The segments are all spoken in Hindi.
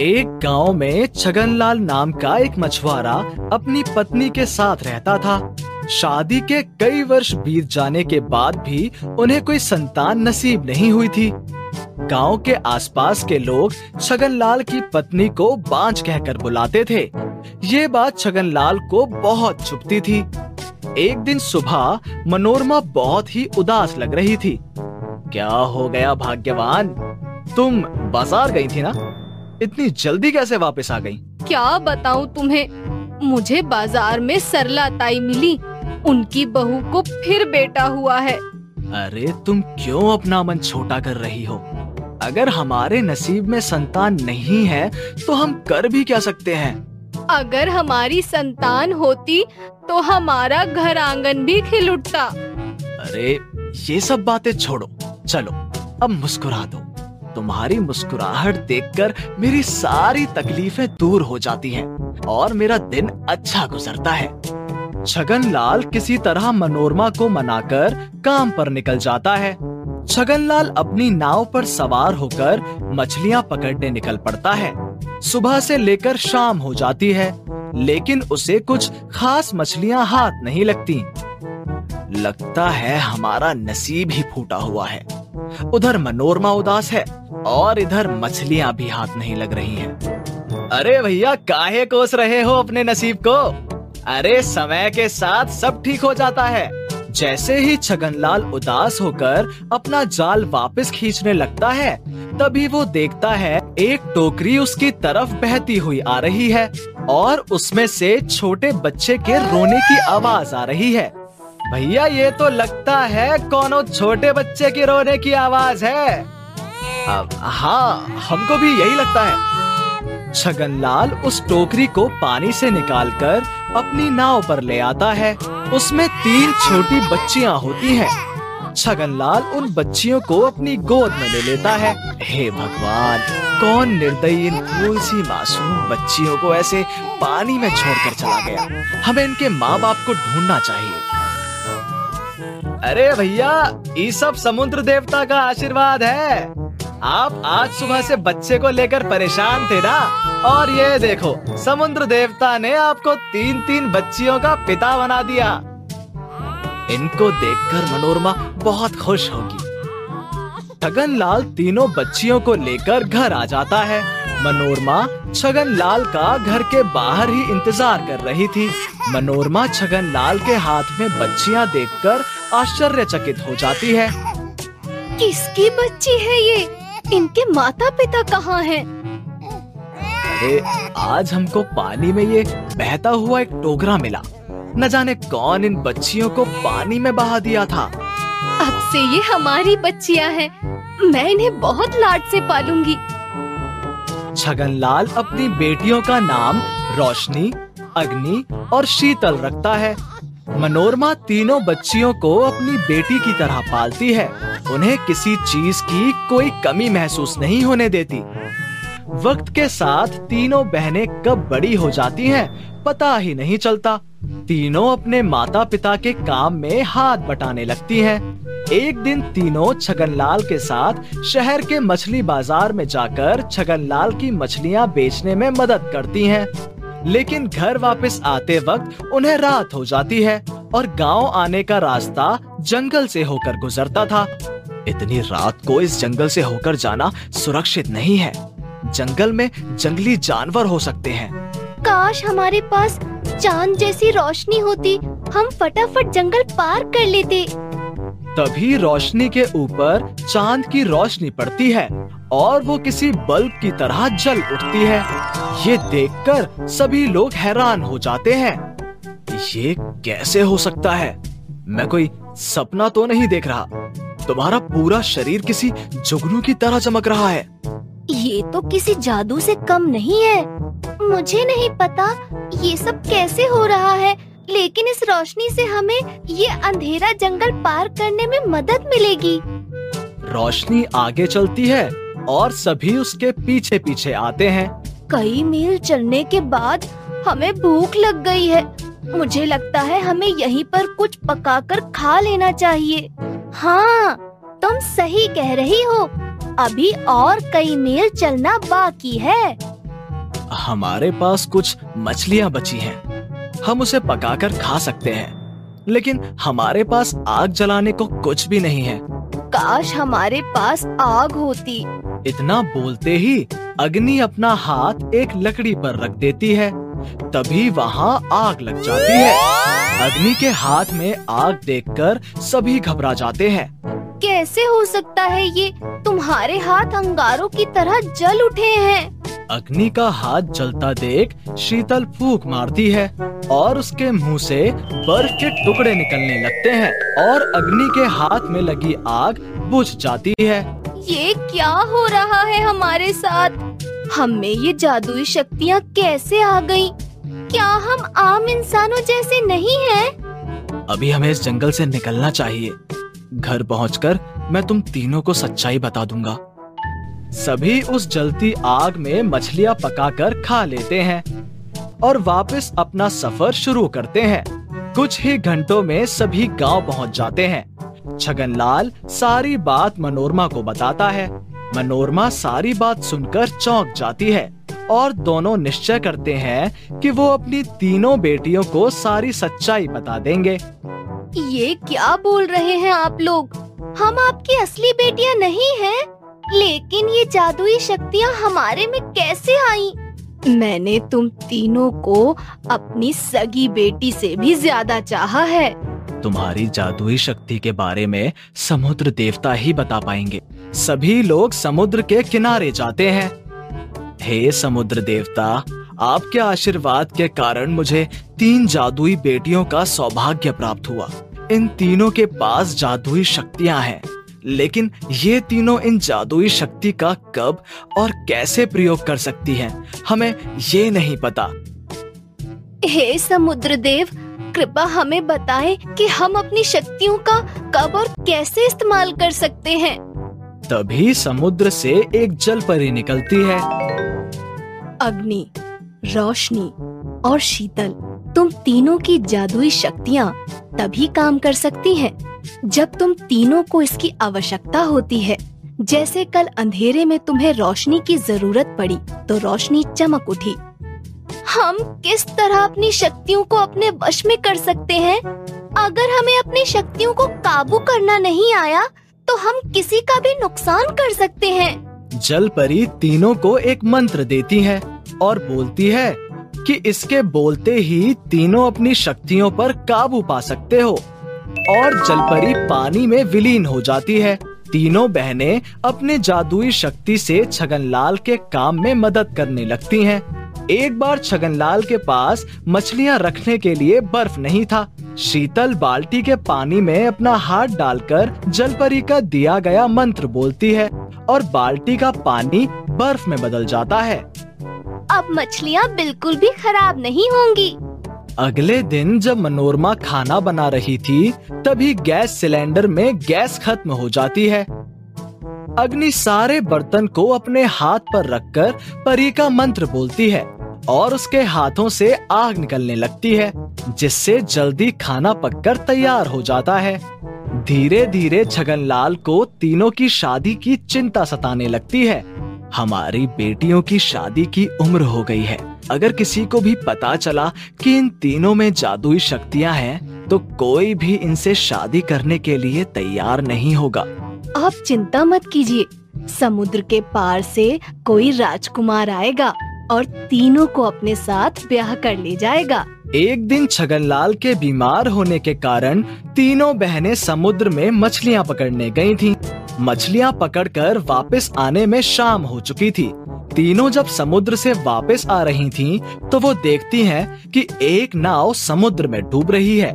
एक गाँव में छगनलाल नाम का एक मछुआरा अपनी पत्नी के साथ रहता था। शादी के कई वर्ष बीत जाने के बाद भी उन्हें कोई संतान नसीब नहीं हुई थी। गाँव के आसपास के लोग छगनलाल की पत्नी को बांझ कहकर बुलाते थे। ये बात छगनलाल को बहुत छुपती थी। एक दिन सुबह मनोरमा बहुत ही उदास लग रही थी। क्या हो गया भाग्यवान? तुम बाज़ार गई थी ना? इतनी जल्दी कैसे वापस आ गई? क्या बताऊँ तुम्हें? मुझे बाज़ार में सरला ताई मिली। उनकी बहू को फिर बेटा हुआ है। अरे तुम क्यों अपना मन छोटा कर रही हो? अगर हमारे नसीब में संतान नहीं है तो हम कर भी क्या सकते हैं? अगर हमारी संतान होती तो हमारा घर आँगन भी खिल उठता अरे ये सब बातें छोड़ो। चलो अब मुस्कुरा दो। तुम्हारी मुस्कुराहट देखकर मेरी सारी तकलीफें दूर हो जाती हैं और मेरा दिन अच्छा गुजरता है। छगन लाल किसी तरह मनोरमा को मनाकर काम पर निकल जाता है। छगन लाल अपनी नाव पर सवार होकर मछलियाँ पकड़ने निकल पड़ता है। सुबह से लेकर शाम हो जाती है, लेकिन उसे कुछ खास मछलियाँ हाथ नहीं लगती। लगता है हमारा नसीब ही फूटा हुआ है। उधर मनोरमा उदास है और इधर मछलियाँ भी हाथ नहीं लग रही हैं। अरे भैया, काहे कोस रहे हो अपने नसीब को? अरे, समय के साथ सब ठीक हो जाता है। जैसे ही छगनलाल उदास होकर अपना जाल वापस खींचने लगता है, तभी वो देखता है एक टोकरी उसकी तरफ़ बहती हुई आ रही है और उसमें से छोटे बच्चे के रोने की आवाज़ आ रही है। भैया, ये तो लगता है कोनो छोटे बच्चे के रोने की आवाज़ है। अब हाँ हमको भी यही लगता है। छगनलाल उस टोकरी को पानी से निकालकर अपनी नाव पर ले आता है। उसमें तीन छोटी बच्चियाँ होती हैं। छगनलाल उन बच्चियों को अपनी गोद में ले लेता है। हे भगवान, कौन निर्दयी इन फूल सी मासूम बच्चियों को ऐसे पानी में छोड़कर चला गया? हमें इनके माँ बाप को ढूंढना चाहिए। अरे भैया, ये सब समुद्र देवता का आशीर्वाद है। आप आज सुबह से बच्चे को लेकर परेशान थे ना? और ये देखो, समुद्र देवता ने आपको तीन तीन बच्चियों का पिता बना दिया। इनको देखकर मनोरमा बहुत खुश होगी। छगन लाल तीनों बच्चियों को लेकर घर आ जाता है। मनोरमा छगन लाल का घर के बाहर ही इंतज़ार कर रही थी। मनोरमा छगन लाल के हाथ में बच्चियाँ देखकर आश्चर्यचकित हो जाती है। किसकी बच्ची है ये? इनके माता पिता कहाँ हैं? अरे आज हमको पानी में ये बहता हुआ एक टोकरा मिला। न जाने कौन इन बच्चियों को पानी में बहा दिया था। अब से ये हमारी बच्चियाँ हैं। मैं इन्हें बहुत लाड से पालूँगी। छगनलाल अपनी बेटियों का नाम रोशनी, अग्नि और शीतल रखता है। मनोरमा तीनों बच्चियों को अपनी बेटी की तरह पालती है। उन्हें किसी चीज़ की कोई कमी महसूस नहीं होने देती। वक्त के साथ तीनों बहनें कब बड़ी हो जाती हैं, पता ही नहीं चलता। तीनों अपने माता पिता के काम में हाथ बटाने लगती हैं। एक दिन तीनों छगनलाल के साथ शहर के मछली बाज़ार में जाकर छगनलाल की मछलियाँ बेचने में मदद करती हैं। लेकिन घर वापस आते वक्त उन्हें रात हो जाती है और गाँव आने का रास्ता जंगल से होकर गुजरता था। इतनी रात को इस जंगल से होकर जाना सुरक्षित नहीं है। जंगल में जंगली जानवर हो सकते हैं। काश हमारे पास चाँद जैसी रोशनी होती, हम फटाफट जंगल पार कर लेते। तभी रोशनी के ऊपर चाँद की रोशनी पड़ती है और वो किसी बल्ब की तरह जल उठती है। ये देखकर सभी लोग हैरान हो जाते हैं। ये कैसे हो सकता है? मैं कोई सपना तो नहीं देख रहा। तुम्हारा पूरा शरीर किसी जुगनू की तरह चमक रहा है। ये तो किसी जादू से कम नहीं है। मुझे नहीं पता ये सब कैसे हो रहा है। लेकिन इस रोशनी से हमें ये अंधेरा जंगल पार करने में मदद मिलेगी। रोशनी आगे चलती है और सभी उसके पीछे पीछे आते हैं। कई मील चलने के बाद हमें भूख लग गई है। मुझे लगता है हमें यहीं पर कुछ पकाकर खा लेना चाहिए। हाँ तुम सही कह रही हो। अभी और कई मील चलना बाकी है। हमारे पास कुछ मछलियाँ बची हैं। हम उसे पकाकर खा सकते हैं। लेकिन हमारे पास आग जलाने को कुछ भी नहीं है। काश हमारे पास आग होती। इतना बोलते ही अग्नि अपना हाथ एक लकड़ी पर रख देती है। तभी वहाँ आग लग जाती है। अग्नि के हाथ में आग देखकर सभी घबरा जाते हैं। कैसे हो सकता है ये? तुम्हारे हाथ अंगारों की तरह जल उठे हैं। अग्नि का हाथ जलता देख शीतल फूक मारती है और उसके मुँह से बर्फ़ के टुकड़े निकलने लगते हैं और अग्नि के हाथ में लगी आग बुझ जाती है ये क्या हो रहा है हमारे साथ हम में ये जादुई शक्तियाँ कैसे आ गई? क्या हम आम इंसानों जैसे नहीं हैं? अभी हमें इस जंगल से निकलना चाहिए घर पहुंचकर मैं तुम तीनों को सच्चाई बता दूँगा सभी उस जलती आग में मछलियाँ पकाकर खा लेते हैं और वापस अपना सफ़र शुरू करते हैं। कुछ ही घंटों में सभी गाँव पहुँच जाते हैं। छगनलाल सारी बात मनोरमा को बताता है। मनोरमा सारी बात सुनकर चौंक जाती है और दोनों निश्चय करते हैं कि वो अपनी तीनों बेटियों को सारी सच्चाई बता देंगे। ये क्या बोल रहे हैं आप लोग? हम आपकी असली बेटियाँ नहीं हैं, लेकिन ये जादुई शक्तियाँ हमारे में कैसे आई? मैंने तुम तीनों को अपनी सगी बेटी से भी ज़्यादा चाहा है। तुम्हारी जादुई शक्ति के बारे में समुद्र देवता ही बता पाएँगे। सभी लोग समुद्र के किनारे जाते हैं। हे समुद्र देवता आपके आशीर्वाद के कारण मुझे तीन जादुई बेटियों का सौभाग्य प्राप्त हुआ। इन तीनों के पास जादुई शक्तियाँ हैं। लेकिन ये तीनों इन जादुई शक्ति का कब और कैसे प्रयोग कर सकती हैं हमें ये नहीं पता। हे समुद्र देव कृपा हमें बताएँ कि हम अपनी शक्तियों का कब और कैसे इस्तेमाल कर सकते हैं। तभी समुद्र से एक जल परी निकलती है। अग्नि रोशनी और शीतल तुम तीनों की जादुई शक्तियाँ तभी काम कर सकती हैं। जब तुम तीनों को इसकी आवश्यकता होती है, जैसे कल अंधेरे में तुम्हें रोशनी की ज़रूरत पड़ी तो रोशनी चमक उठी। हम किस तरह अपनी शक्तियों को अपने वश में कर सकते हैं? अगर हमें अपनी शक्तियों को काबू करना नहीं आया तो हम किसी का भी नुकसान कर सकते हैं। जल परी तीनों को एक मंत्र देती है और बोलती है कि इसके बोलते ही तीनों अपनी शक्तियों पर काबू पा सकते हो। और जलपरी पानी में विलीन हो जाती है। तीनों बहनें अपने जादुई शक्ति से छगनलाल के काम में मदद करने लगती हैं। एक बार छगनलाल के पास मछलियाँ रखने के लिए बर्फ़ नहीं था। शीतल बाल्टी के पानी में अपना हाथ डालकर जलपरी का दिया गया मंत्र बोलती है और बाल्टी का पानी बर्फ़ में बदल जाता है। अब मछलियाँ बिल्कुल भी खराब नहीं होंगी। अगले दिन जब मनोरमा खाना बना रही थी, तभी गैस सिलेंडर में गैस खत्म हो जाती है। अग्नि सारे बर्तन को अपने हाथ पर रखकर परी का मंत्र बोलती है और उसके हाथों से आग निकलने लगती है, जिससे जल्दी खाना पककर तैयार हो जाता है। धीरे धीरे छगनलाल को तीनों की शादी की चिंता सताने लगती है। हमारी बेटियों की शादी की उम्र हो गई है। अगर किसी को भी पता चला कि इन तीनों में जादुई शक्तियाँ हैं, तो कोई भी इनसे शादी करने के लिए तैयार नहीं होगा। आप चिंता मत कीजिए। समुद्र के पार से कोई राजकुमार आएगा और तीनों को अपने साथ ब्याह कर ले जाएगा। एक दिन छगनलाल के बीमार होने के कारण तीनों बहनें समुद्र में मछलियाँ पकड़ने गई थीं। मछलियाँ पकड़कर वापस आने में शाम हो चुकी थी। तीनों जब समुद्र से वापस आ रही थीं, तो वो देखती हैं कि एक नाव समुद्र में डूब रही है।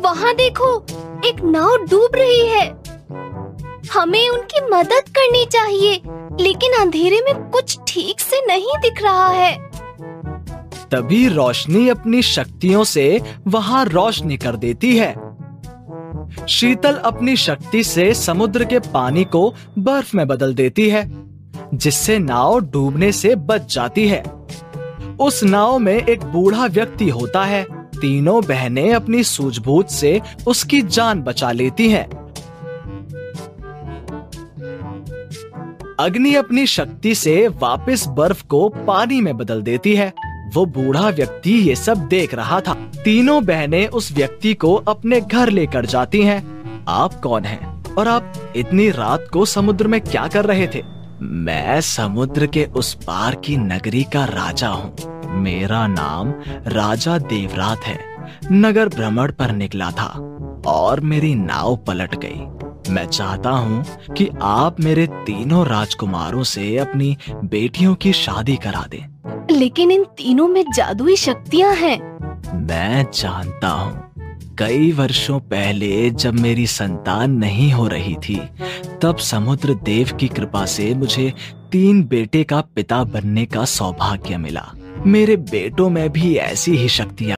वहाँ देखो एक नाव डूब रही है। हमें उनकी मदद करनी चाहिए लेकिन अंधेरे में कुछ ठीक से नहीं दिख रहा है। तभी रोशनी अपनी शक्तियों से वहाँ रोशनी कर देती है। शीतल अपनी शक्ति से समुद्र के पानी को बर्फ़ में बदल देती है। जिससे नाव डूबने से बच जाती है। उस नाव में एक बूढ़ा व्यक्ति होता है। तीनों बहनें अपनी सूझबूझ से उसकी जान बचा लेती हैं। अग्नि अपनी शक्ति से वापस बर्फ़ को पानी में बदल देती है। वो बूढ़ा व्यक्ति ये सब देख रहा था। तीनों बहनें उस व्यक्ति को अपने घर लेकर जाती हैं। आप कौन हैं? और आप इतनी रात को समुद्र में क्या कर रहे थे? मैं समुद्र के उस पार की नगरी का राजा हूँ। मेरा नाम राजा देवरात है। नगर भ्रमण पर निकला था और मेरी नाव पलट गई। मैं चाहता हूँ कि आप मेरे तीनों राजकुमारों से अपनी बेटियों की शादी करा दें। लेकिन इन तीनों में जादुई शक्तियाँ हैं। मैं जानता हूँ कई वर्षों पहले जब मेरी संतान नहीं हो रही थी, तब समुद्र देव की कृपा से मुझे तीन बेटे का पिता बनने का सौभाग्य मिला। मेरे बेटों में भी ऐसी ही शक्तियाँ